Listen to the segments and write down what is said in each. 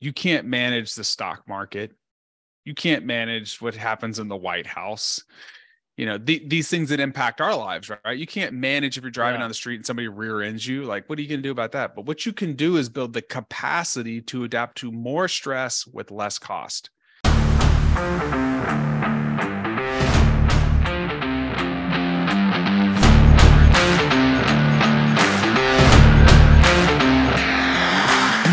you can't manage the stock market. You can't manage what happens in the White House. You know, the, these things that impact our lives, right? You can't manage if you're driving yeah. down the street and somebody rear ends you. Like, what are you going to do about that? But what you can do is build the capacity to adapt to more stress with less cost.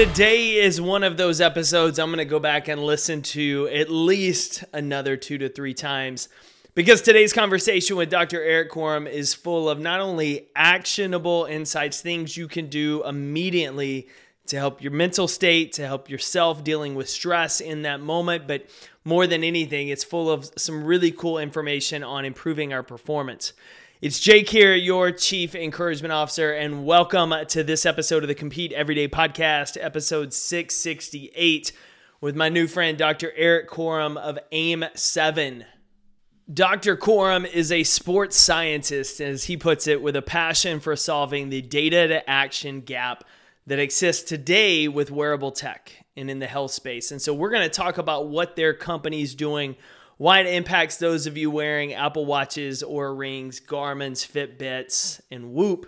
Today is one of those episodes I'm going to go back and listen to at least another two to three times because today's conversation with Dr. Erik Korem is full of not only actionable insights, things you can do immediately to help your mental state, to help yourself dealing with stress in that moment, but more than anything, it's full of some really cool information on improving our performance. It's Jake here, your Chief Encouragement Officer, and welcome to this episode of the Compete Everyday Podcast, episode 668, with my new friend, Dr. Erik Korem of AIM 7. Dr. Korem is a sports scientist, as he puts it, with a passion for solving the data to action gap that exists today with wearable tech and in the health space. And so, we're going to talk about what their company's doing why it impacts those of you wearing Apple Watches or rings, Garmin's, Fitbits, and Whoop,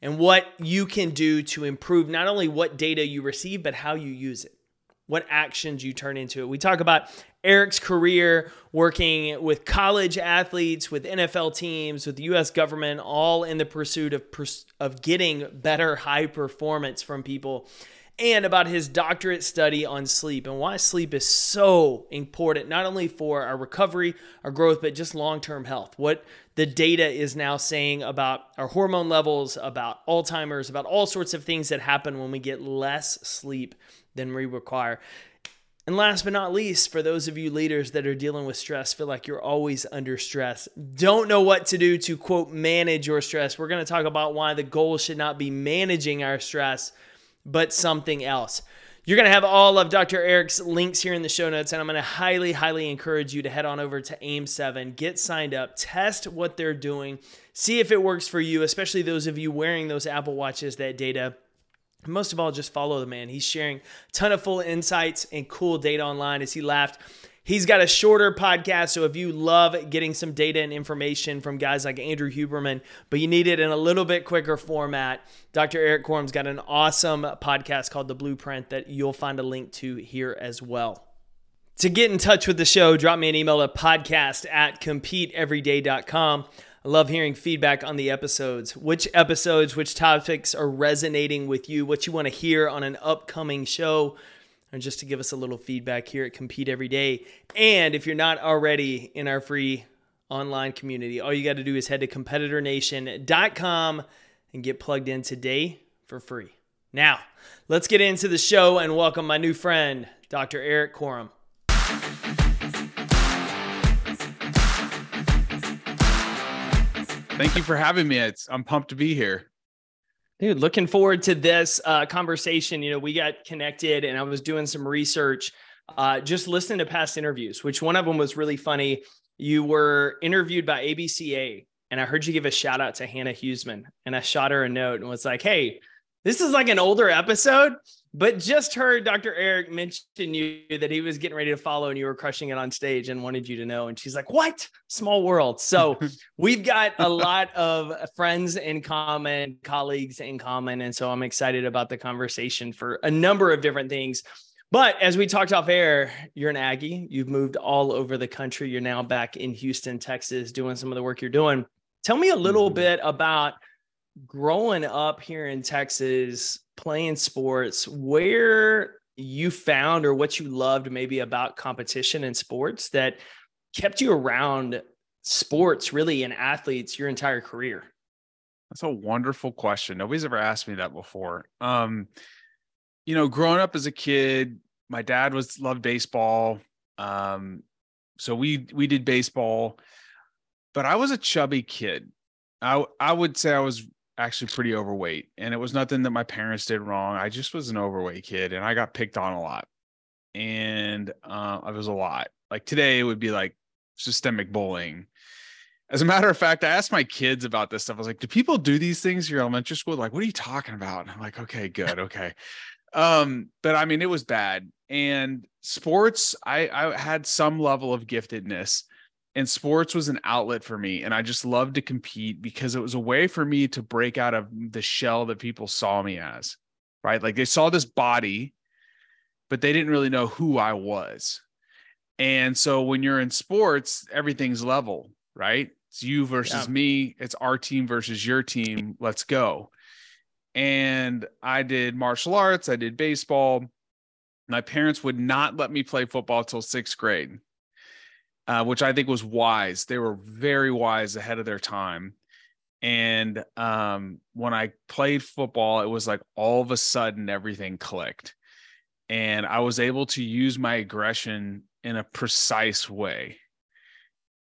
and what you can do to improve not only what data you receive, but how you use it, what actions you turn into it. We talk about Erik's career working with college athletes, with NFL teams, with the US government, all in the pursuit of, of getting better high performance from people and about his doctorate study on sleep and why sleep is so important, not only for our recovery, our growth, but just long term health. What the data is now saying about our hormone levels, about Alzheimer's, about all sorts of things that happen when we get less sleep than we require. And last but not least, for those of you leaders that are dealing with stress, feel like you're always under stress, don't know what to do to quote manage your stress, we're going to talk about why the goal should not be managing our stress but something else. You're going to have all of Dr. Erik's links here in the show notes, and I'm going to highly, highly encourage you to head on over to AIM7, get signed up, test what they're doing, see if it works for you, especially those of you wearing those Apple Watches that data. Most of all, just follow the man. He's sharing a ton of full insights and cool data online as he laughed He's got a shorter podcast, so if you love getting some data and information from guys like Andrew Huberman, but you need it in a little bit quicker format, Dr. Erik Korem's got an awesome podcast called The Blueprint that you'll find a link to here as well. To get in touch with the show, drop me an email at podcast at competeeveryday.com. I love hearing feedback on the episodes. Which episodes, which topics are resonating with you, what you want to hear on an upcoming show and just to give us a little feedback here at Compete Every Day. And if you're not already in our free online community, all you got to do is head to competitornation.com and get plugged in today for free. Now, let's get into the show and welcome my new friend, Dr. Erik Korem. Thank you for having me. It's, I'm pumped to be here. Dude, looking forward to this uh, conversation. You know, we got connected and I was doing some research, uh, just listening to past interviews, which one of them was really funny. You were interviewed by ABCA, and I heard you give a shout out to Hannah Huesman. And I shot her a note and was like, hey, this is like an older episode, but just heard Dr. Erik mention you that he was getting ready to follow and you were crushing it on stage and wanted you to know. And she's like, What? Small world. So we've got a lot of friends in common, colleagues in common. And so I'm excited about the conversation for a number of different things. But as we talked off air, you're an Aggie. You've moved all over the country. You're now back in Houston, Texas, doing some of the work you're doing. Tell me a little mm-hmm. bit about growing up here in Texas, playing sports, where you found or what you loved maybe about competition and sports that kept you around sports really and athletes your entire career? That's a wonderful question. Nobody's ever asked me that before. Um, you know, growing up as a kid, my dad was loved baseball. Um, so we we did baseball, but I was a chubby kid. I I would say I was actually pretty overweight, and it was nothing that my parents did wrong. I just was an overweight kid, and I got picked on a lot, and uh, it was a lot. Like today, it would be like systemic bullying. As a matter of fact, I asked my kids about this stuff. I was like, "Do people do these things in your elementary school?" Like, what are you talking about? And I'm like, "Okay, good, okay." Um, but I mean, it was bad. And sports, I, I had some level of giftedness, and sports was an outlet for me. And I just loved to compete because it was a way for me to break out of the shell that people saw me as, right? Like they saw this body, but they didn't really know who I was. And so when you're in sports, everything's level, right? It's you versus yeah. me. It's our team versus your team. Let's go. And I did martial arts, I did baseball. My parents would not let me play football till sixth grade, uh, which I think was wise. They were very wise ahead of their time. And um, when I played football, it was like all of a sudden everything clicked. And I was able to use my aggression in a precise way.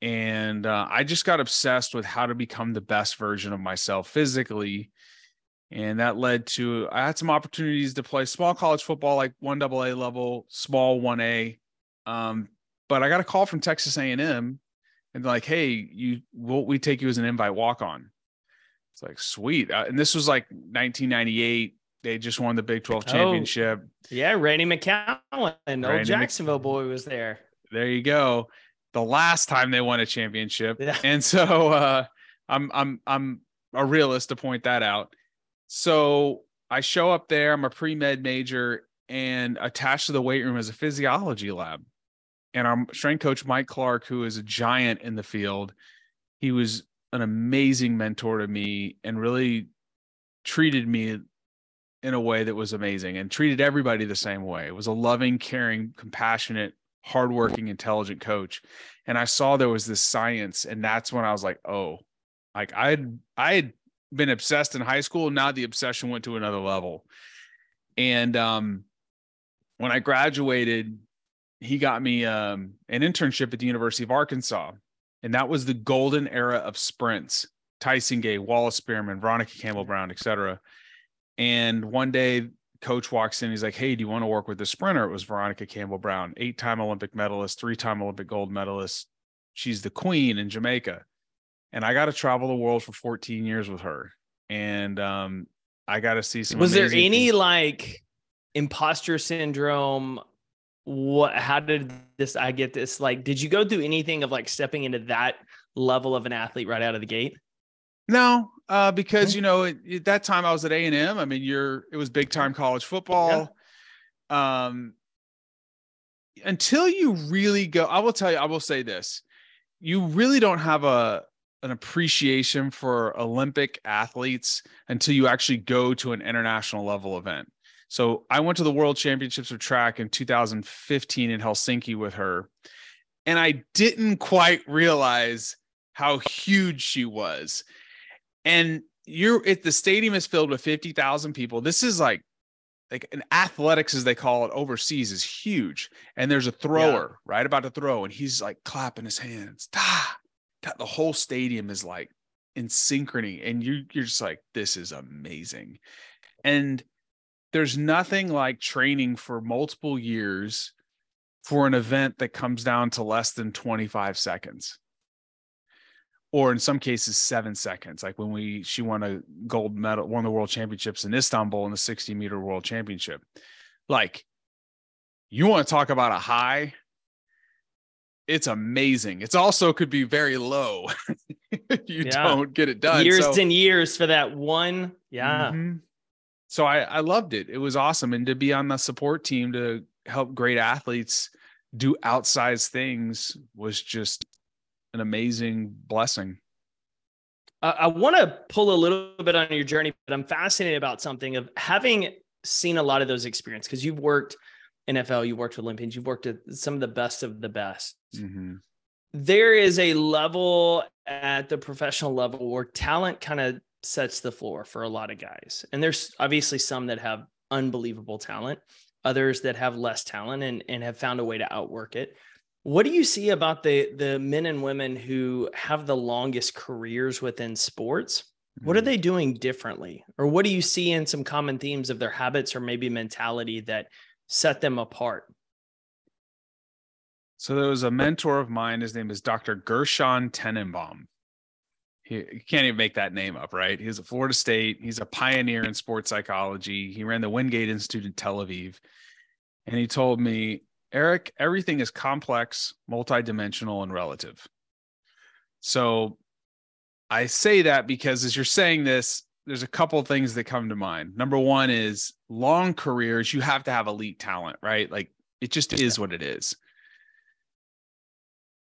And uh, I just got obsessed with how to become the best version of myself physically and that led to I had some opportunities to play small college football, like one double A level, small one A. Um, but I got a call from Texas A and like, hey, you will we take you as an invite walk on? It's like sweet, uh, and this was like 1998. They just won the Big 12 championship. Oh, yeah, Randy McCown, Randy old Jacksonville Mc- boy, was there. There you go. The last time they won a championship, yeah. and so uh, I'm I'm I'm a realist to point that out. So I show up there, I'm a pre med major, and attached to the weight room is a physiology lab. And our strength coach, Mike Clark, who is a giant in the field, he was an amazing mentor to me and really treated me in a way that was amazing and treated everybody the same way. It was a loving, caring, compassionate, hardworking, intelligent coach. And I saw there was this science, and that's when I was like, oh, like I had I had been obsessed in high school. Now the obsession went to another level. And um, when I graduated, he got me um, an internship at the University of Arkansas. And that was the golden era of sprints. Tyson Gay, Wallace Spearmon, Veronica Campbell Brown, et cetera. And one day, coach walks in. He's like, Hey, do you want to work with the sprinter? It was Veronica Campbell Brown, eight time Olympic medalist, three time Olympic gold medalist. She's the queen in Jamaica and I got to travel the world for 14 years with her. And um, I got to see some. Was there any things. like imposter syndrome? What? How did this? I get this. Like, did you go through anything of like stepping into that level of an athlete right out of the gate? No, uh, because you know at, at that time I was at A and M. I mean, you're it was big time college football. Yeah. Um, until you really go, I will tell you. I will say this: you really don't have a an appreciation for Olympic athletes until you actually go to an international level event. So I went to the World Championships of Track in 2015 in Helsinki with her, and I didn't quite realize how huge she was. And you're at the stadium is filled with 50,000 people. This is like like an athletics as they call it overseas is huge. And there's a thrower yeah. right about to throw, and he's like clapping his hands. Da, the whole stadium is like in synchrony and you you're just like this is amazing and there's nothing like training for multiple years for an event that comes down to less than 25 seconds or in some cases seven seconds like when we she won a gold medal won the world championships in istanbul in the 60 meter world championship like you want to talk about a high it's amazing. It's also could be very low if you yeah. don't get it done. Years so, and years for that one. Yeah. Mm-hmm. So I, I loved it. It was awesome. And to be on the support team to help great athletes do outsized things was just an amazing blessing. Uh, I want to pull a little bit on your journey, but I'm fascinated about something of having seen a lot of those experiences because you've worked in – NFL, you've worked with Olympians, you've worked at some of the best of the best. Mm-hmm. There is a level at the professional level where talent kind of sets the floor for a lot of guys. And there's obviously some that have unbelievable talent, others that have less talent and, and have found a way to outwork it. What do you see about the the men and women who have the longest careers within sports? What are mm-hmm. they doing differently? Or what do you see in some common themes of their habits or maybe mentality that set them apart? So there was a mentor of mine. His name is Dr. Gershon Tenenbaum. He, you can't even make that name up, right? He's a Florida State. He's a pioneer in sports psychology. He ran the Wingate Institute in Tel Aviv. And he told me, Erik, everything is complex, multidimensional, and relative. So I say that because as you're saying this, there's a couple of things that come to mind. Number one is long careers, you have to have elite talent, right? Like it just is what it is.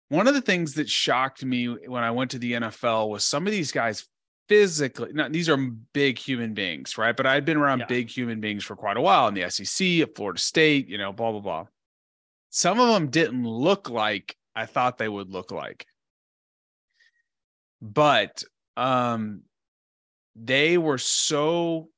One of the things that shocked me when I went to the NFL was some of these guys physically, now these are big human beings, right? But I'd been around yeah. big human beings for quite a while in the SEC, at Florida State, you know, blah, blah, blah. Some of them didn't look like I thought they would look like. But um they were so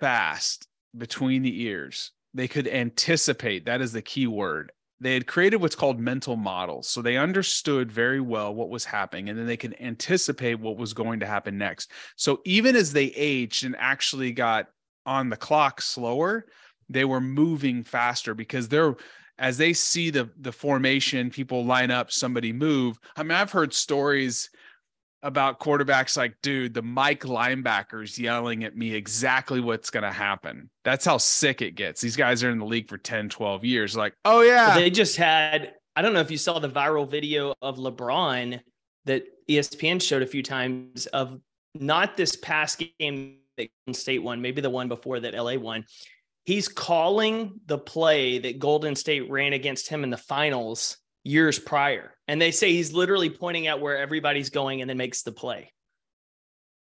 fast between the ears. They could anticipate. That is the key word they had created what's called mental models. So they understood very well what was happening and then they could anticipate what was going to happen next. So even as they aged and actually got on the clock slower, they were moving faster because they're as they see the the formation, people line up, somebody move. I mean, I've heard stories about quarterbacks like, dude, the Mike linebackers yelling at me exactly what's going to happen. That's how sick it gets. These guys are in the league for 10, 12 years. Like, oh, yeah. They just had, I don't know if you saw the viral video of LeBron that ESPN showed a few times of not this past game that State won, maybe the one before that LA won. He's calling the play that Golden State ran against him in the finals years prior. And they say he's literally pointing out where everybody's going and then makes the play.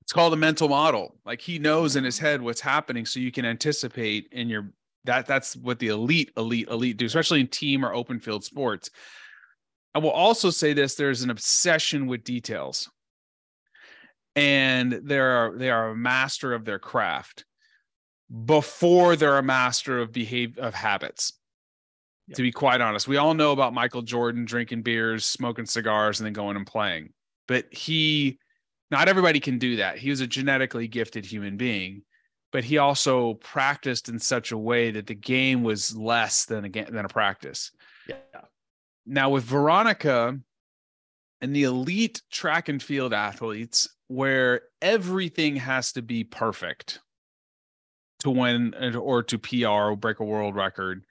It's called a mental model. Like he knows in his head what's happening so you can anticipate in your that that's what the elite elite elite do, especially in team or open field sports. I will also say this there's an obsession with details. And they are they are a master of their craft before they're a master of behave of habits to be quite honest. We all know about Michael Jordan drinking beers, smoking cigars, and then going and playing. But he, not everybody can do that. He was a genetically gifted human being, but he also practiced in such a way that the game was less than a than a practice. Yeah. Now with Veronica and the elite track and field athletes, where everything has to be perfect to win or to PR or break a world record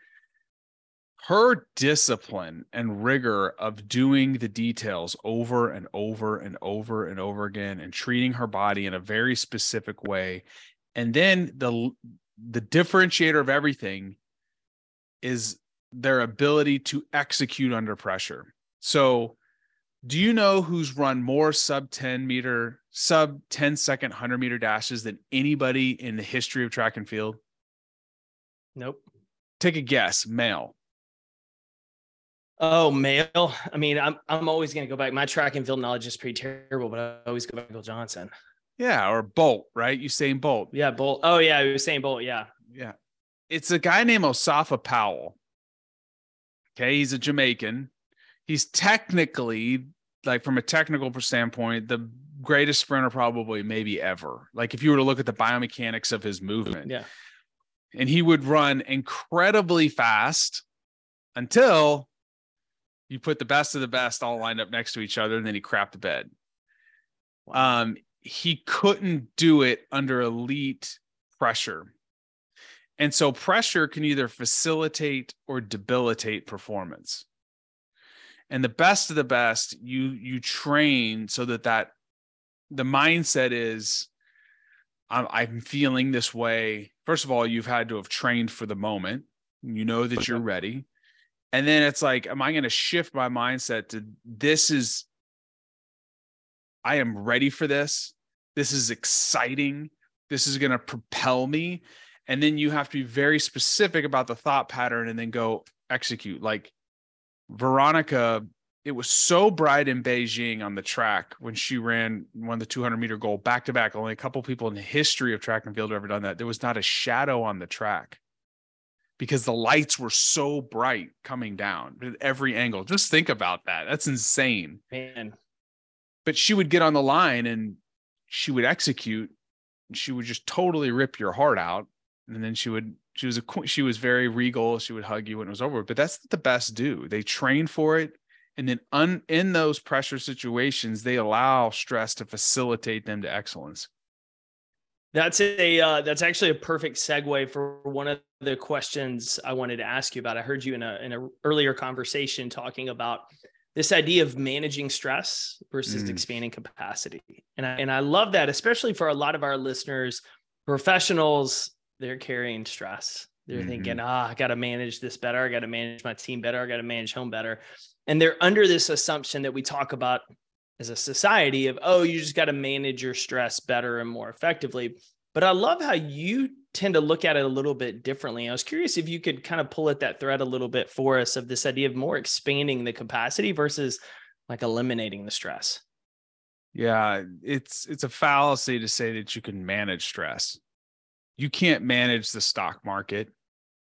her discipline and rigor of doing the details over and over and over and over again and treating her body in a very specific way. And then the the differentiator of everything is their ability to execute under pressure. So do you know who's run more sub 10 meter sub 10 second 100 meter dashes than anybody in the history of track and field? Nope. Take a guess male Oh, male. I mean, I'm I'm always going to go back. My track and field knowledge is pretty terrible, but I always go back to Bill Johnson. Yeah, or Bolt, right? Usain Bolt. Yeah, Bolt. Oh yeah, Usain Bolt. Yeah. Yeah. It's a guy named Asafa Powell. Okay, he's a Jamaican. He's technically, like from a technical standpoint, the greatest sprinter probably maybe ever. Like if you were to look at the biomechanics of his movement. Yeah. And he would run incredibly fast until you put the best of the best all lined up next to each other, and then he crapped the bed. Wow. Um, he couldn't do it under elite pressure. And so pressure can either facilitate or debilitate performance. And the best of the best, you you train so that that the mindset is I'm, I'm feeling this way. First of all, you've had to have trained for the moment. You know that you're ready. And then it's like, am I going to shift my mindset to this is, I am ready for this. This is exciting. This is going to propel me. And then you have to be very specific about the thought pattern and then go execute. Like Veronica it was so bright in Beijing on the track when she ran won the 200 meter goal back to back. Only a couple people in the history of track and field have ever done that. There was not a shadow on the track because the lights were so bright coming down at every angle. Just think about that. That's insane. Man. But she would get on the line and she would execute. She would just totally rip your heart out. And then she would, she was a, she was very regal. She would hug you when it was over. But that's the best do. They train for it. And then un, in those pressure situations, they allow stress to facilitate them to excellence. That's a uh, that's actually a perfect segue for one of the questions I wanted to ask you about. I heard you in a in a earlier conversation talking about this idea of managing stress versus mm. expanding capacity, and I, and I love that, especially for a lot of our listeners, professionals. They're carrying stress. They're mm-hmm. thinking, ah, I got to manage this better. I got to manage my team better. I got to manage home better. And they're under this assumption that we talk about as a society of oh you just got to manage your stress better and more effectively but i love how you tend to look at it a little bit differently. I was curious if you could kind of pull at that thread a little bit for us of this idea of more expanding the capacity versus like eliminating the stress. Yeah it's it's a fallacy to say that you can manage stress. You can't manage the stock market.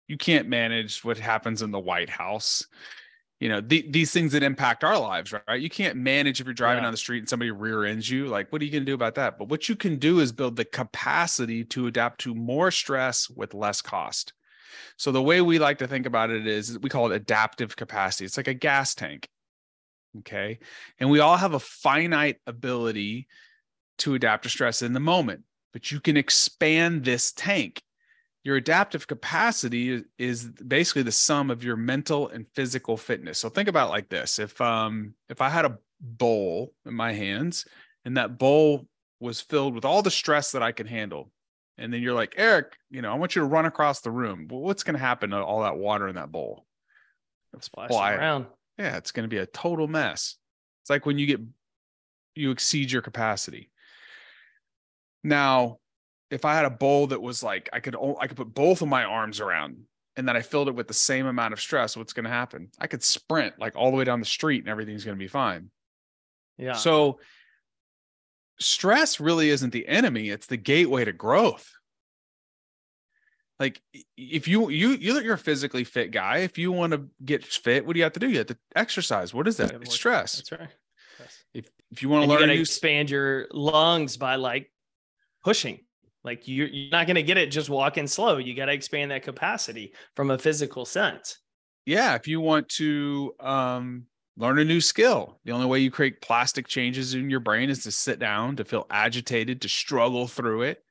You can't manage what happens in the white house you know the, these things that impact our lives right? You can't manage if you're driving yeah. on the street and somebody rear ends you. Like what are you going to do about that? But what you can do is build the capacity to adapt to more stress with less cost. So the way we like to think about it is we call it adaptive capacity. It's like a gas tank okay? And we all have a finite ability to adapt to stress in the moment but you can expand this tank your adaptive capacity is basically the sum of your mental and physical fitness. So think about like this. If um if I had a bowl in my hands and that bowl was filled with all the stress that I can handle. And then you're like, Erik, you know, I want you to run across the room. Well, what's going to happen to all that water in that bowl? It's fly around. Yeah, it's going to be a total mess. It's like when you get you exceed your capacity. Now, if I had a bowl that was like I could I could put both of my arms around and then I filled it with the same amount of stress, what's going to happen? I could sprint like all the way down the street and everything's going to be fine. Yeah. So stress really isn't the enemy, it's the gateway to growth. Like if you you you're a physically fit guy, if you want to get fit, what do you have to do? You have to exercise. What is that? It's stress. That's right. If if you want to learn, you expand your lungs by like pushing. Like you're, you're not going to get it just walking slow. You got to expand that capacity from a physical sense. Yeah. If you want to um, learn a new skill, the only way you create plastic changes in your brain is to sit down, to feel agitated, to struggle through it.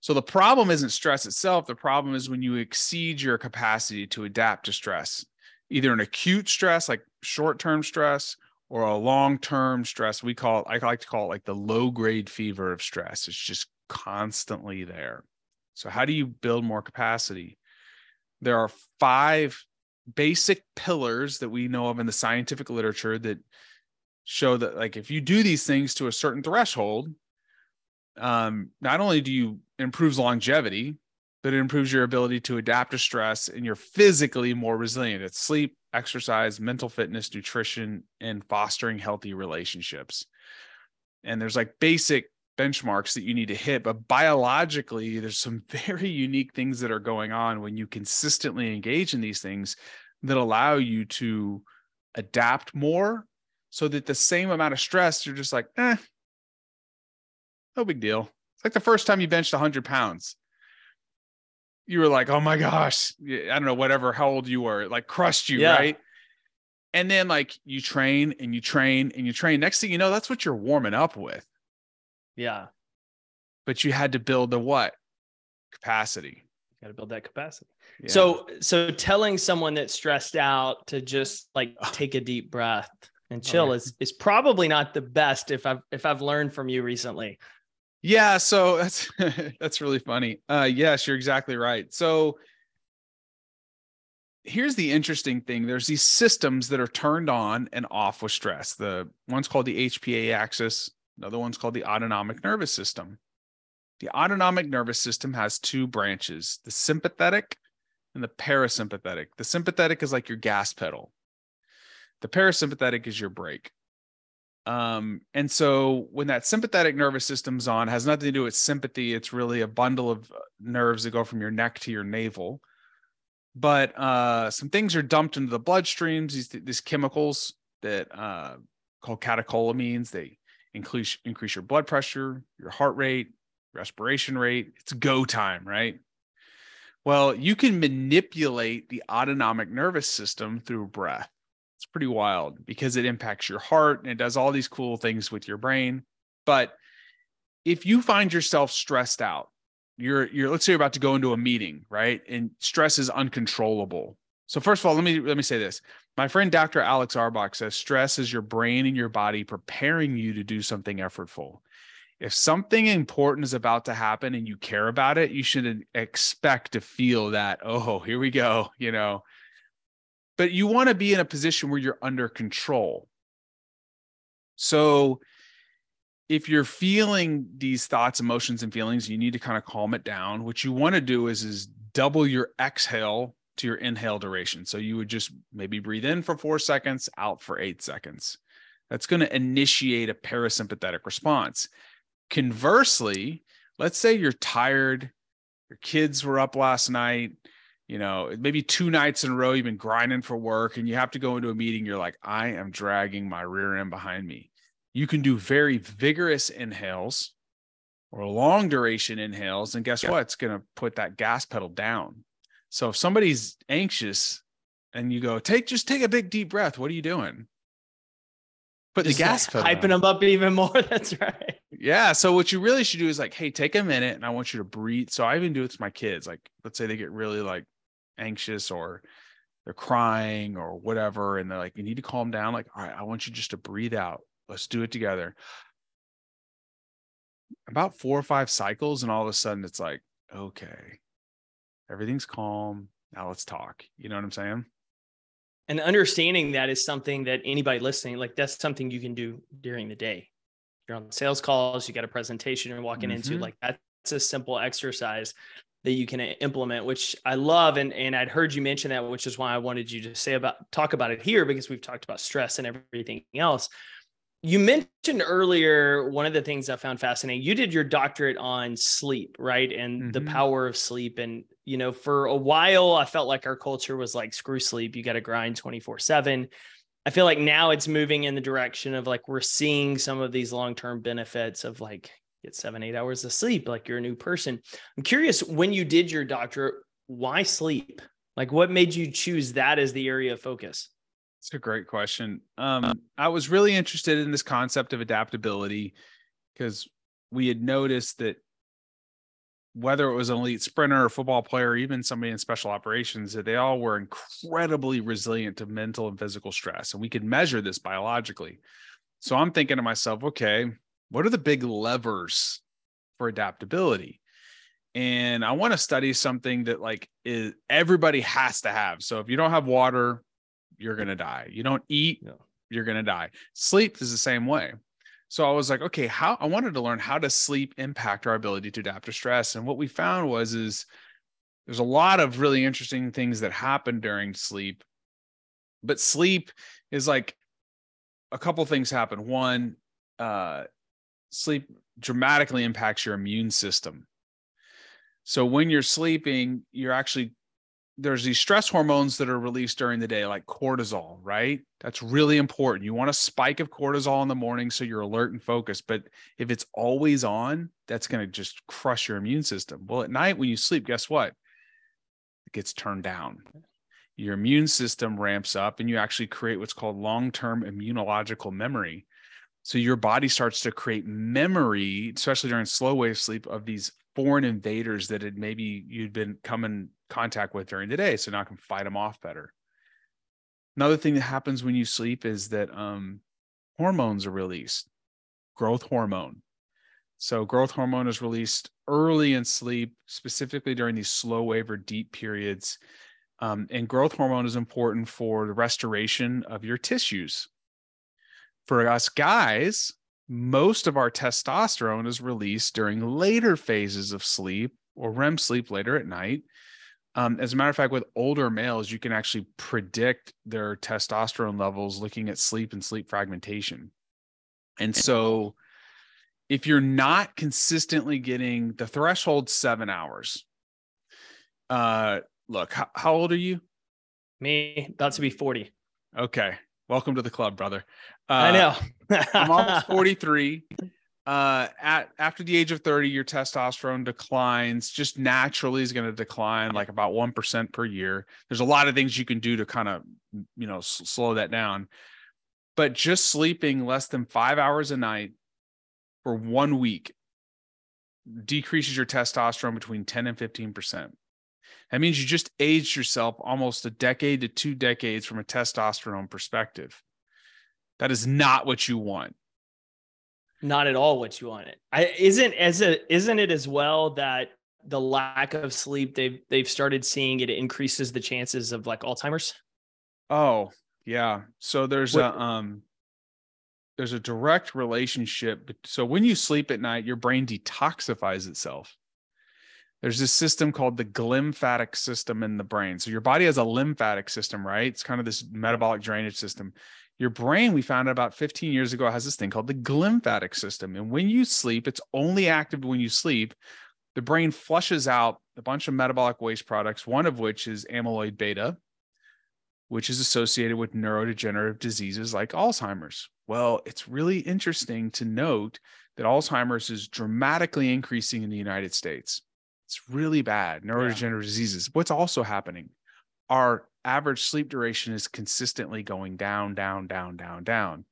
So the problem isn't stress itself. The problem is when you exceed your capacity to adapt to stress, either an acute stress, like short term stress, or a long term stress. We call it, I like to call it like the low grade fever of stress. It's just constantly there. So, how do you build more capacity? There are five basic pillars that we know of in the scientific literature that show that, like, if you do these things to a certain threshold, um, not only do you improves longevity, but it improves your ability to adapt to stress and you're physically more resilient. It's sleep, exercise, mental fitness, nutrition, and fostering healthy relationships. And there's like basic benchmarks that you need to hit but biologically there's some very unique things that are going on when you consistently engage in these things that allow you to adapt more so that the same amount of stress you're just like eh no big deal. It's like the first time you benched 100 pounds. You were like oh my gosh i don't know whatever how old you were. It like crushed you yeah. right? And then like you train and you train and you train. Next thing you know that's what you're warming up with yeah. But you had to build the what? Capacity. Got to build that capacity. Yeah. So, so telling someone that's stressed out to just like take a deep breath and chill okay. is is probably not the best if I've if I've learned from you recently. Yeah, so that's that's really funny. Uh yes, you're exactly right. So here's the interesting thing there's these systems that are turned on and off with stress. The one's called the HPA axis, Another one's called the autonomic nervous system. The autonomic nervous system has two branches the sympathetic and the parasympathetic. The sympathetic is like your gas pedal. The parasympathetic is your brake. Um, and so when that sympathetic nervous system's on, has nothing to do with sympathy. It's really a bundle of uh, nerves that go from your neck to your navel. But uh, some things are dumped into the bloodstreams. These these chemicals that uh, called catecholamines. They increase increase your blood pressure, your heart rate, respiration rate. It's go time, right? Well, you can manipulate the autonomic nervous system through breath. It's pretty wild because it impacts your heart and it does all these cool things with your brain. But if you find yourself stressed out, you're you're let's say you're about to go into a meeting, right? And stress is uncontrollable. So first of all, let me let me say this. My friend Dr. Alex Auerbach says stress is your brain and your body preparing you to do something effortful. If something important is about to happen and you care about it, you should expect to feel that, oh, here we go, you know, but you want to be in a position where you're under control. So if you're feeling these thoughts, emotions, and feelings, you need to kind of calm it down. What you want to do is is double your exhale to your inhale duration. So you would just maybe breathe in for four seconds, out for eight seconds. That's going to initiate a parasympathetic response. Conversely, let's say you're tired, your kids were up last night, you know, maybe two nights in a row, you've been grinding for work and you have to go into a meeting. You're like, I am dragging my rear end behind me. You can do very vigorous inhales or long duration inhales. And guess what? It's going to put that gas pedal down. So if somebody's anxious and you go, take, just take a big deep breath, what are you doing? Put just the gas pedal hyping them up even more. That's right. Yeah. So what you really should do is like, hey, take a minute and I want you to breathe. So I even do it to my kids. Like, let's say they get really like anxious or they're crying or whatever and they're like you need to calm down like all right i want you just to breathe out let's do it together about four or five cycles and all of a sudden it's like okay everything's calm now let's talk you know what i'm saying and understanding that is something that anybody listening like that's something you can do during the day you're on sales calls you got a presentation you're walking mm-hmm. into like that's a simple exercise that you can implement, which I love. And, and I'd heard you mention that, which is why I wanted you to say about talk about it here because we've talked about stress and everything else. You mentioned earlier one of the things I found fascinating. You did your doctorate on sleep, right? And mm-hmm. the power of sleep. And, you know, for a while, I felt like our culture was like, screw sleep, you got to grind 24 7. I feel like now it's moving in the direction of like we're seeing some of these long term benefits of like get seven, eight hours of sleep, like you're a new person. I'm curious when you did your doctorate, why sleep? Like what made you choose that as the area of focus? It's a great question. Um, I was really interested in this concept of adaptability because we had noticed that whether it was an elite sprinter or football player, or even somebody in special operations, that they all were incredibly resilient to mental and physical stress. And we could measure this biologically. So I'm thinking to myself, okay, what are the big levers for adaptability? And I want to study something that like is everybody has to have. So if you don't have water, you're going to die. You don't eat, no. you're going to die. Sleep is the same way. So I was like, okay, how I wanted to learn how does sleep impact our ability to adapt to stress? And what we found was is there's a lot of really interesting things that happen during sleep. But sleep is like a couple things happen. One, uh, sleep dramatically impacts your immune system. So when you're sleeping, you're actually there's these stress hormones that are released during the day, like cortisol, right? That's really important. You want a spike of cortisol in the morning so you're alert and focused. But if it's always on, that's going to just crush your immune system. Well, at night when you sleep, guess what? It gets turned down. Your immune system ramps up and you actually create what's called long term immunological memory. So your body starts to create memory, especially during slow wave sleep, of these foreign invaders that had maybe you'd been come in contact with during the day. So now I can fight them off better. Another thing that happens when you sleep is that um, hormones are released, growth hormone. So growth hormone is released early in sleep, specifically during these slow wave or deep periods. Um, and growth hormone is important for the restoration of your tissues for us guys, most of our testosterone is released during later phases of sleep or REM sleep later at night. Um, as a matter of fact, with older males, you can actually predict their testosterone levels looking at sleep and sleep fragmentation. And so, if you're not consistently getting the threshold seven hours, uh, look, how, how old are you? Me, about to be 40. Okay. Welcome to the club, brother. Uh, I know. I'm almost 43 uh at after the age of 30 your testosterone declines just naturally is going to decline like about 1% per year. There's a lot of things you can do to kind of you know s- slow that down. But just sleeping less than 5 hours a night for 1 week decreases your testosterone between 10 and 15% that means you just aged yourself almost a decade to two decades from a testosterone perspective. That is not what you want not at all what you wanted. I isn't as a isn't it as well that the lack of sleep they've they've started seeing it increases the chances of like Alzheimer's. Oh yeah. So there's what? a um there's a direct relationship. So when you sleep at night, your brain detoxifies itself. There's this system called the glymphatic system in the brain. So your body has a lymphatic system, right? It's kind of this metabolic drainage system your brain, we found out about 15 years ago, has this thing called the glymphatic system. And when you sleep, it's only active when you sleep. The brain flushes out a bunch of metabolic waste products, one of which is amyloid beta, which is associated with neurodegenerative diseases like Alzheimer's. Well, it's really interesting to note that Alzheimer's is dramatically increasing in the United States. It's really bad, neurodegenerative yeah. diseases. What's also happening? Our average sleep duration is consistently going down, down, down, down, down.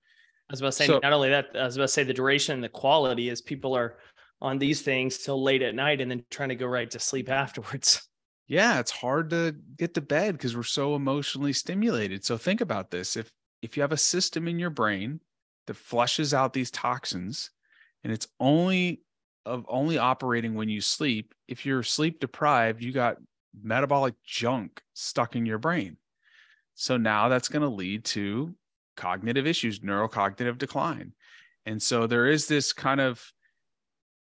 I was about to say so, not only that, I was about to say the duration and the quality is people are on these things till late at night and then trying to go right to sleep afterwards. Yeah, it's hard to get to bed because we're so emotionally stimulated. So think about this. If if you have a system in your brain that flushes out these toxins and it's only of only operating when you sleep, if you're sleep deprived, you got metabolic junk stuck in your brain. So now that's going to lead to cognitive issues, neurocognitive decline. And so there is this kind of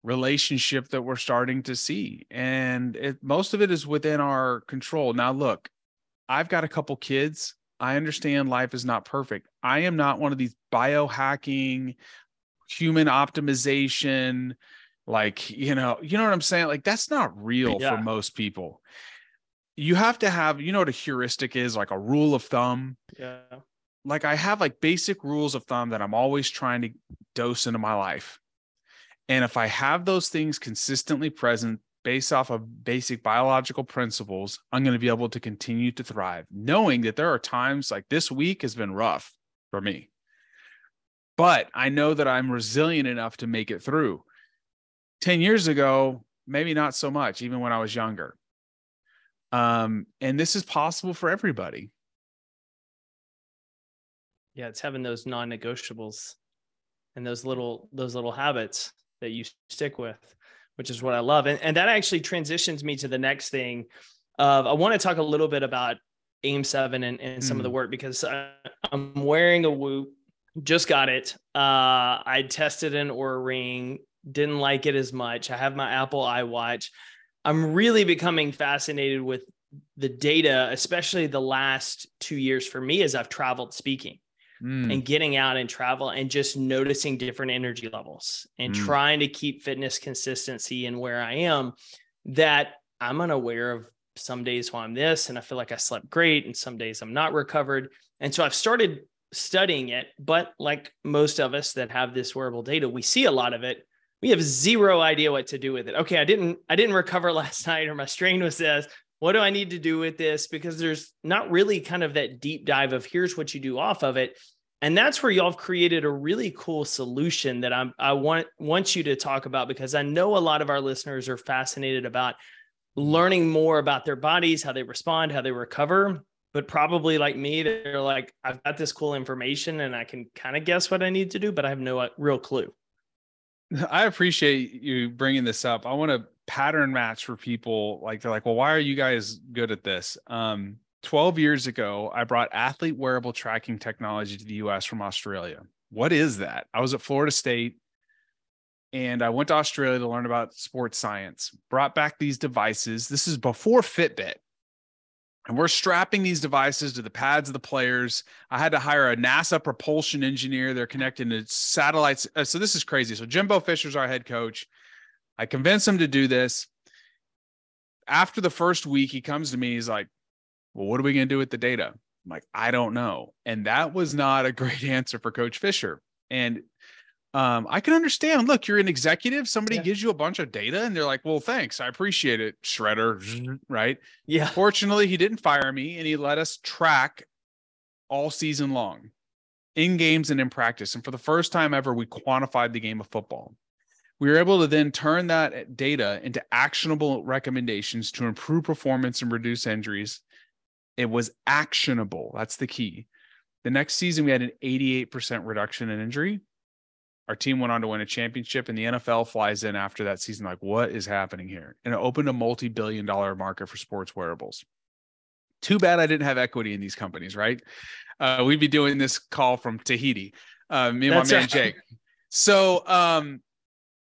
relationship that we're starting to see. And it, most of it is within our control. Now, look, I've got a couple kids. I understand life is not perfect. I am not one of these biohacking, human optimization, like, you know, you know what I'm saying? Like, that's not real yeah. for most people you have to have you know what a heuristic is like a rule of thumb? Yeah. Like i have like basic rules of thumb that i'm always trying to dose into my life. And if i have those things consistently present based off of basic biological principles i'm going to be able to continue to thrive knowing that there are times like this week has been rough for me. But i know that i'm resilient enough to make it through. 10 years ago maybe not so much even when i was younger um, and this is possible for everybody. Yeah, it's having those non-negotiables and those little those little habits that you stick with, which is what I love. And, and that actually transitions me to the next thing. Of I want to talk a little bit about AIM seven and, and some mm. of the mm. work because I, I'm wearing a Whoop, just got it. Uh, I tested an Oura ring, didn't like it as much. I have my Apple iWatch. I'm really becoming fascinated with the data, especially the last two years for me as I've traveled speaking mm. and getting out and travel and just noticing different energy levels and mm. trying to keep fitness consistency and where I am that I'm unaware of some days while I'm this and I feel like I slept great and some days I'm not recovered. And so I've started studying it, but like most of us that have this wearable data, we see a lot of it we have zero idea what to do with it. Okay, I didn't I didn't recover last night or my strain was this. What do I need to do with this? Because there's not really kind of that deep dive of here's what you do off of it. And that's where y'all have created a really cool solution that I'm I want want you to talk about because I know a lot of our listeners are fascinated about learning more about their bodies, how they respond, how they recover. But probably like me, they're like, I've got this cool information and I can kind of guess what I need to do, but I have no uh, real clue. I appreciate you bringing this up. I want to pattern match for people like they're like, well, why are you guys good at this? Um, 12 years ago, I brought athlete wearable tracking technology to the US from Australia. What is that? I was at Florida State and I went to Australia to learn about sports science. Brought back these devices. This is before Fitbit. And we're strapping these devices to the pads of the players. I had to hire a NASA propulsion engineer. They're connecting to satellites. Uh, so this is crazy. So Jimbo Fisher's our head coach. I convinced him to do this. After the first week, he comes to me. He's like, Well, what are we going to do with the data? I'm like, I don't know. And that was not a great answer for Coach Fisher. And um, I can understand. Look, you're an executive. Somebody yeah. gives you a bunch of data, and they're like, "Well, thanks, I appreciate it." Shredder, right? Yeah. Fortunately, he didn't fire me, and he let us track all season long, in games and in practice. And for the first time ever, we quantified the game of football. We were able to then turn that data into actionable recommendations to improve performance and reduce injuries. It was actionable. That's the key. The next season, we had an 88% reduction in injury our team went on to win a championship, and the NFL flies in after that season. Like, what is happening here? And it opened a multi billion dollar market for sports wearables. Too bad I didn't have equity in these companies, right? Uh, we'd be doing this call from Tahiti, uh, me and That's my man right. Jake. So, um,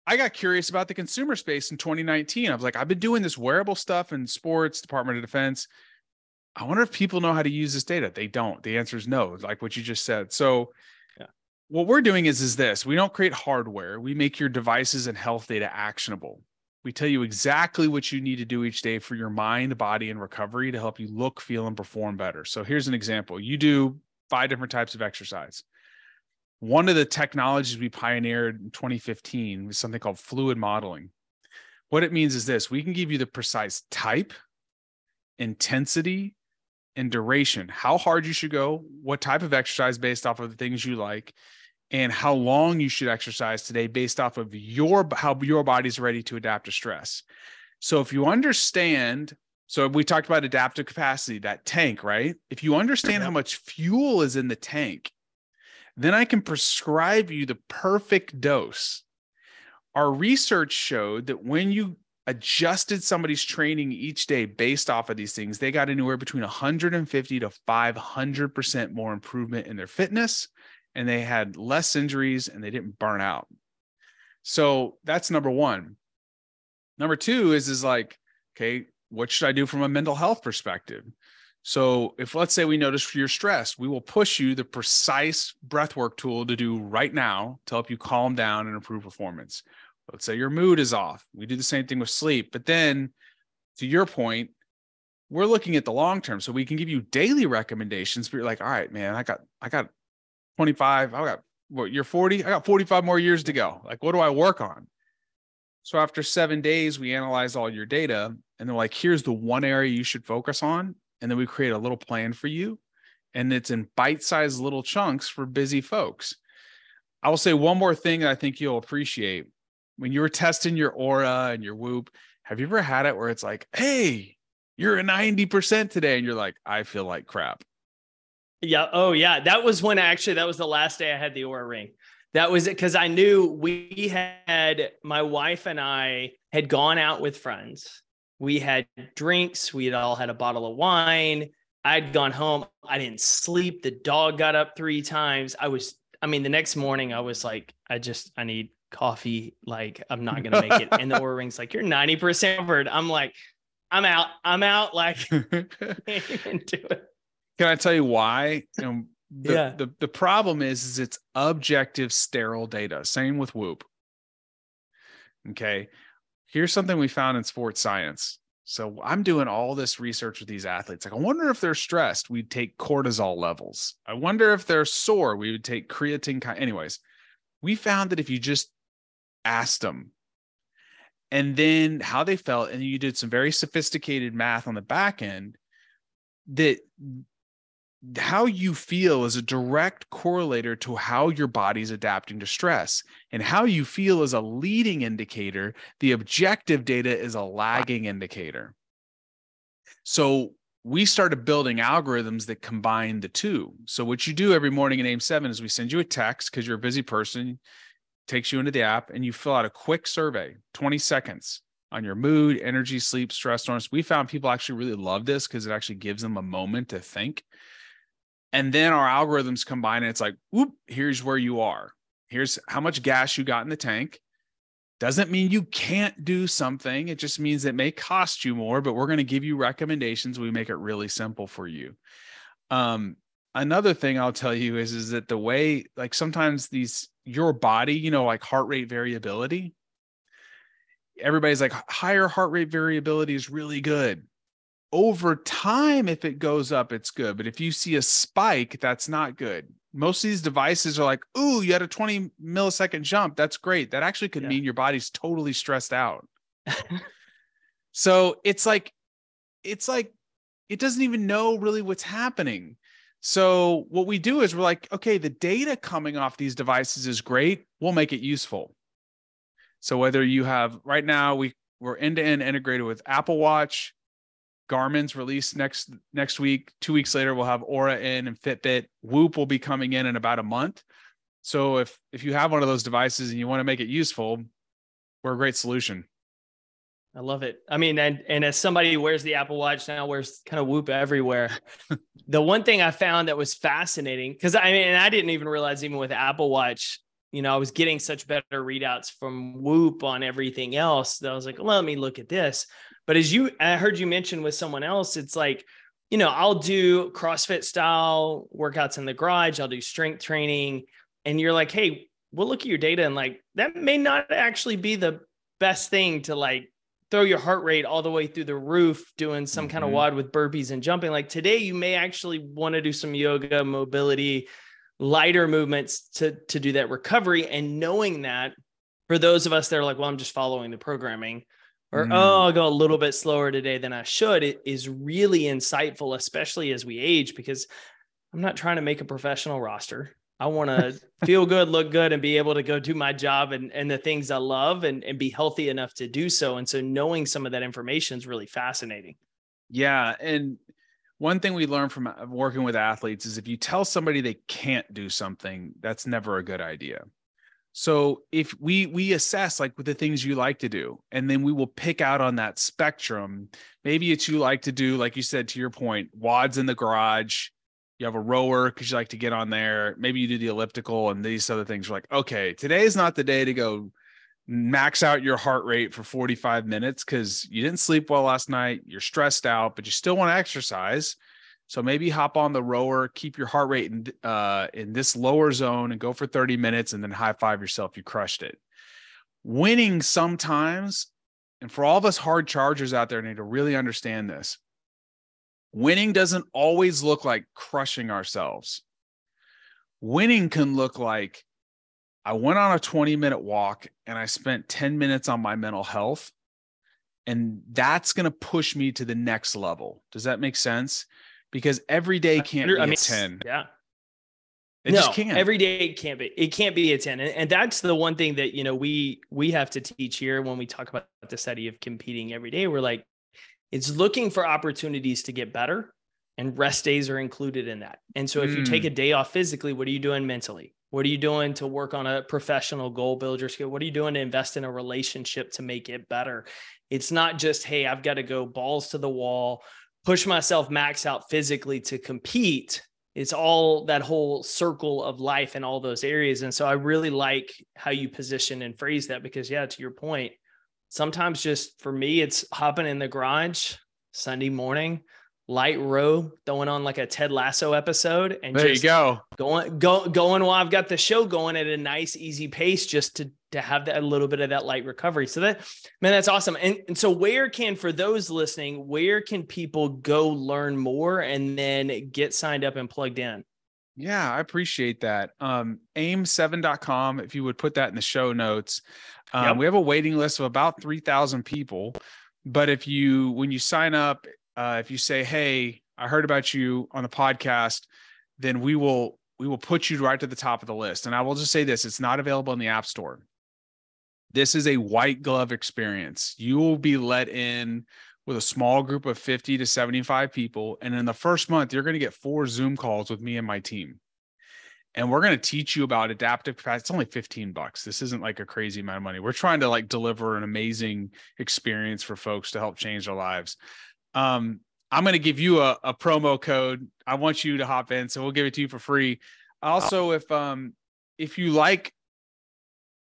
I got curious about the consumer space in 2019. I was like, I've been doing this wearable stuff in sports, Department of Defense. I wonder if people know how to use this data. They don't. The answer is no, like what you just said. So what we're doing is is this. We don't create hardware. We make your devices and health data actionable. We tell you exactly what you need to do each day for your mind body and recovery to help you look feel and perform better. So here's an example. You do five different types of exercise. One of the technologies we pioneered in 2015 was something called fluid modeling. What it means is this. We can give you the precise type intensity and duration how hard you should go what type of exercise based off of the things you like and how long you should exercise today based off of your how your body's ready to adapt to stress. So if you understand so we talked about adaptive capacity, that tank, right? If you understand how much fuel is in the tank, then I can prescribe you the perfect dose. Our research showed that when you adjusted somebody's training each day based off of these things, they got anywhere between 150 to 500% more improvement in their fitness and they had less injuries and they didn't burn out. So that's number one. Number two is is like, okay, what should I do from a mental health perspective? So if let's say we notice you're stressed, we will push you the precise breathwork tool to do right now to help you calm down and improve performance. Let's say your mood is off. We do the same thing with sleep. But then to your point, we're looking at the long term. So we can give you daily recommendations, but you're like, all right, man, I got I got 25. I got what you're 40. I got 45 more years to go. Like, what do I work on? So after seven days, we analyze all your data and they're like, here's the one area you should focus on. And then we create a little plan for you. And it's in bite-sized little chunks for busy folks. I will say one more thing that I think you'll appreciate. When you were testing your Oura and your whoop, have you ever had it where it's like, hey, you're a 90% today? And you're like, I feel like crap. Yeah. Oh, yeah. That was when actually that was the last day I had the Oura ring. That was it because I knew we had my wife and I had gone out with friends. We had drinks. We had all had a bottle of wine. I'd gone home. I didn't sleep. The dog got up three times. I was, I mean, the next morning I was like, I just, I need coffee. Like, I'm not going to make it. And the Oura ring's like, you're 90% covered. I'm like, I'm out. I'm out. Like, into it. Can I tell you why? You know, the, yeah. the, the problem is, is it's objective sterile data. Same with Whoop. Okay. Here's something we found in sports science. So I'm doing all this research with these athletes. Like, I wonder if they're stressed. We'd take cortisol levels. I wonder if they're sore. We would take creatine. Anyways, we found that if you just asked them and then how they felt, and you did some very sophisticated math on the back end, that how you feel is a direct correlator to how your body's adapting to stress. And how you feel is a leading indicator. The objective data is a lagging indicator. So we started building algorithms that combine the two. So what you do every morning in AIM7 is we send you a text because you're a busy person, takes you into the app, and you fill out a quick survey, 20 seconds on your mood, energy, sleep, stress tolerance. We found people actually really love this because it actually gives them a moment to think. And then our algorithms combine and it's like, whoop, here's where you are. Here's how much gas you got in the tank. Doesn't mean you can't do something. It just means it may cost you more, but we're going to give you recommendations. We make it really simple for you. Um, another thing I'll tell you is, is that the way, like sometimes these, your body, you know, like heart rate variability, everybody's like higher heart rate variability is really good. Over time, if it goes up, it's good. But if you see a spike, that's not good. Most of these devices are like, ooh, you had a 20 millisecond jump. That's great. That actually could yeah. mean your body's totally stressed out. so it's like, it's like, it doesn't even know really what's happening. So what we do is we're like, okay, the data coming off these devices is great. We'll make it useful. So whether you have right now, we we're end to end integrated with Apple Watch, Garmin's released next next week. Two weeks later, we'll have Oura in and Fitbit. Whoop will be coming in in about a month. So if if you have one of those devices and you want to make it useful, we're a great solution. I love it. I mean, and and as somebody who wears the Apple Watch now, wears kind of Whoop everywhere. the one thing I found that was fascinating because I mean, I didn't even realize even with Apple Watch, you know, I was getting such better readouts from Whoop on everything else that I was like, well, let me look at this. But as you, I heard you mention with someone else, it's like, you know, I'll do CrossFit style workouts in the garage, I'll do strength training. And you're like, hey, we'll look at your data and like, that may not actually be the best thing to like throw your heart rate all the way through the roof doing some mm-hmm. kind of WOD with burpees and jumping. Like today, you may actually want to do some yoga, mobility, lighter movements to to do that recovery and knowing that for those of us that are like well i'm just following the programming or mm. oh i'll go a little bit slower today than i should it is really insightful especially as we age because i'm not trying to make a professional roster i want to feel good look good and be able to go do my job and, and the things i love and, and be healthy enough to do so and so knowing some of that information is really fascinating yeah and one thing we learn from uh, working with athletes is if you tell somebody they can't do something, that's never a good idea. So if we we assess like with the things you like to do, and then we will pick out on that spectrum. Maybe it's you like to do, like you said to your point, WODs in the garage. You have a rower because you like to get on there. Maybe you do the elliptical and these other things. You're like, okay, today is not the day to go max out your heart rate for 45 minutes because you didn't sleep well last night, you're stressed out, but you still want to exercise. So maybe hop on the rower, keep your heart rate in uh, in this lower zone, and go for 30 minutes, and then high five yourself. You crushed it. Winning sometimes, and for all of us hard chargers out there, need to really understand this. Winning doesn't always look like crushing ourselves. Winning can look like I went on a 20 minute walk and I spent 10 minutes on my mental health. And that's going to push me to the next level. Does that make sense? Because every day can't be I mean, 10. Yeah. It no, just can't. Every day it can't be. It can't be a 10. And, and that's the one thing that, you know, we we have to teach here when we talk about the study of competing every day. We're like, it's looking for opportunities to get better and rest days are included in that. And so if mm. you take mm. a day off physically, what are you doing mentally? What are you doing to work on a professional goal builder skill? What are you doing to invest in a relationship to make it better? It's not just, hey, I've got to go balls to the wall, push myself max out physically to compete. It's all that whole circle of life and all those areas. And so I really like how you position and phrase that because, yeah, to your point, sometimes just for me, it's hopping in the garage Sunday morning, light row throwing on like a Ted Lasso episode and there you go going go, going while I've got the show going at a nice easy pace just to to have that a little bit of that light recovery. So that man, that's awesome. And, and so where can for those listening, where can people go learn more and then get signed up and plugged in? Yeah, I appreciate that. Um, aim7.com, if you would put that in the show notes. Um, yep. We have a waiting list of about 3,000 people. But if you, when you sign up, uh, if you say, "Hey, I heard about you on the podcast," then we will we will put you right to the top of the list. And I will just say this: it's not available in the App Store. This is a white glove experience. You will be let in with a small group of 50 to 75 people. And in the first month, you're going to get four Zoom calls with me and my team. And we're going to teach you about adaptive capacity. It's only 15 bucks. This isn't like a crazy amount of money. We're trying to like deliver an amazing experience for folks to help change their lives. Um, I'm going to give you a, a promo code. I want you to hop in, so we'll give it to you for free. Also, if um if you like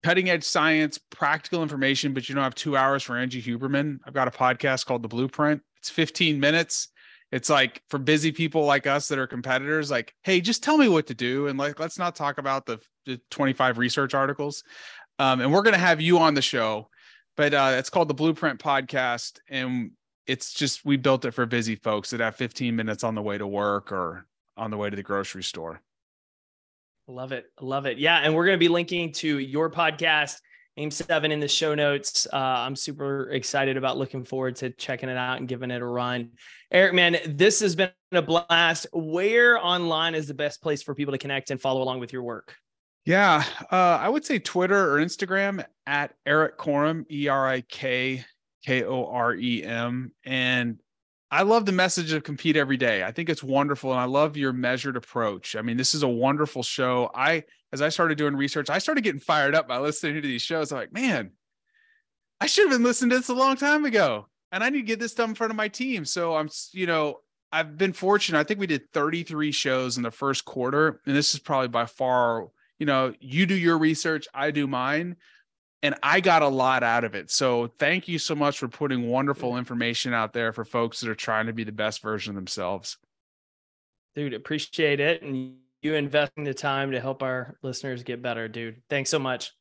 cutting edge science, practical information, but you don't have two hours for Andrew Huberman. I've got a podcast called The Blueprint. It's 15 minutes. It's like for busy people like us that are competitors, like, hey, just tell me what to do. And like, let's not talk about the, the 25 research articles. Um, and we're going to have you on the show, but uh, it's called the Blueprint Podcast. And it's just, we built it for busy folks that have 15 minutes on the way to work or on the way to the grocery store. Love it. Love it. Yeah. And we're going to be linking to your podcast, AIM 7, in the show notes. Uh, I'm super excited about looking forward to checking it out and giving it a run. Erik, man, this has been a blast. Where online is the best place for people to connect and follow along with your work? Yeah, uh, I would say Twitter or Instagram at Erik Korem, E R I K K O R E M. And I love the message of compete every day. I think it's wonderful. And I love your measured approach. I mean, this is a wonderful show. I, as I started doing research, I started getting fired up by listening to these shows. I'm like, man, I should have been listening to this a long time ago. And I need to get this done in front of my team. So I'm, you know, I've been fortunate. I think we did 33 shows in the first quarter. And this is probably by far, you know, you do your research, I do mine and I got a lot out of it. So thank you so much for putting wonderful information out there for folks that are trying to be the best version of themselves. Dude, appreciate it. And you investing the time to help our listeners get better, dude. Thanks so much.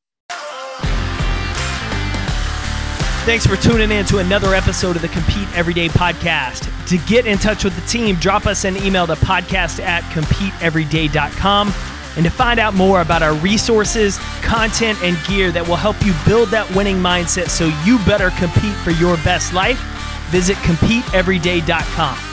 Thanks for tuning in to another episode of the Compete Everyday podcast. To get in touch with the team, drop us an email to podcast at competeeveryday.com and to find out more about our resources, content, and gear that will help you build that winning mindset so you better compete for your best life, visit CompeteEveryday.com.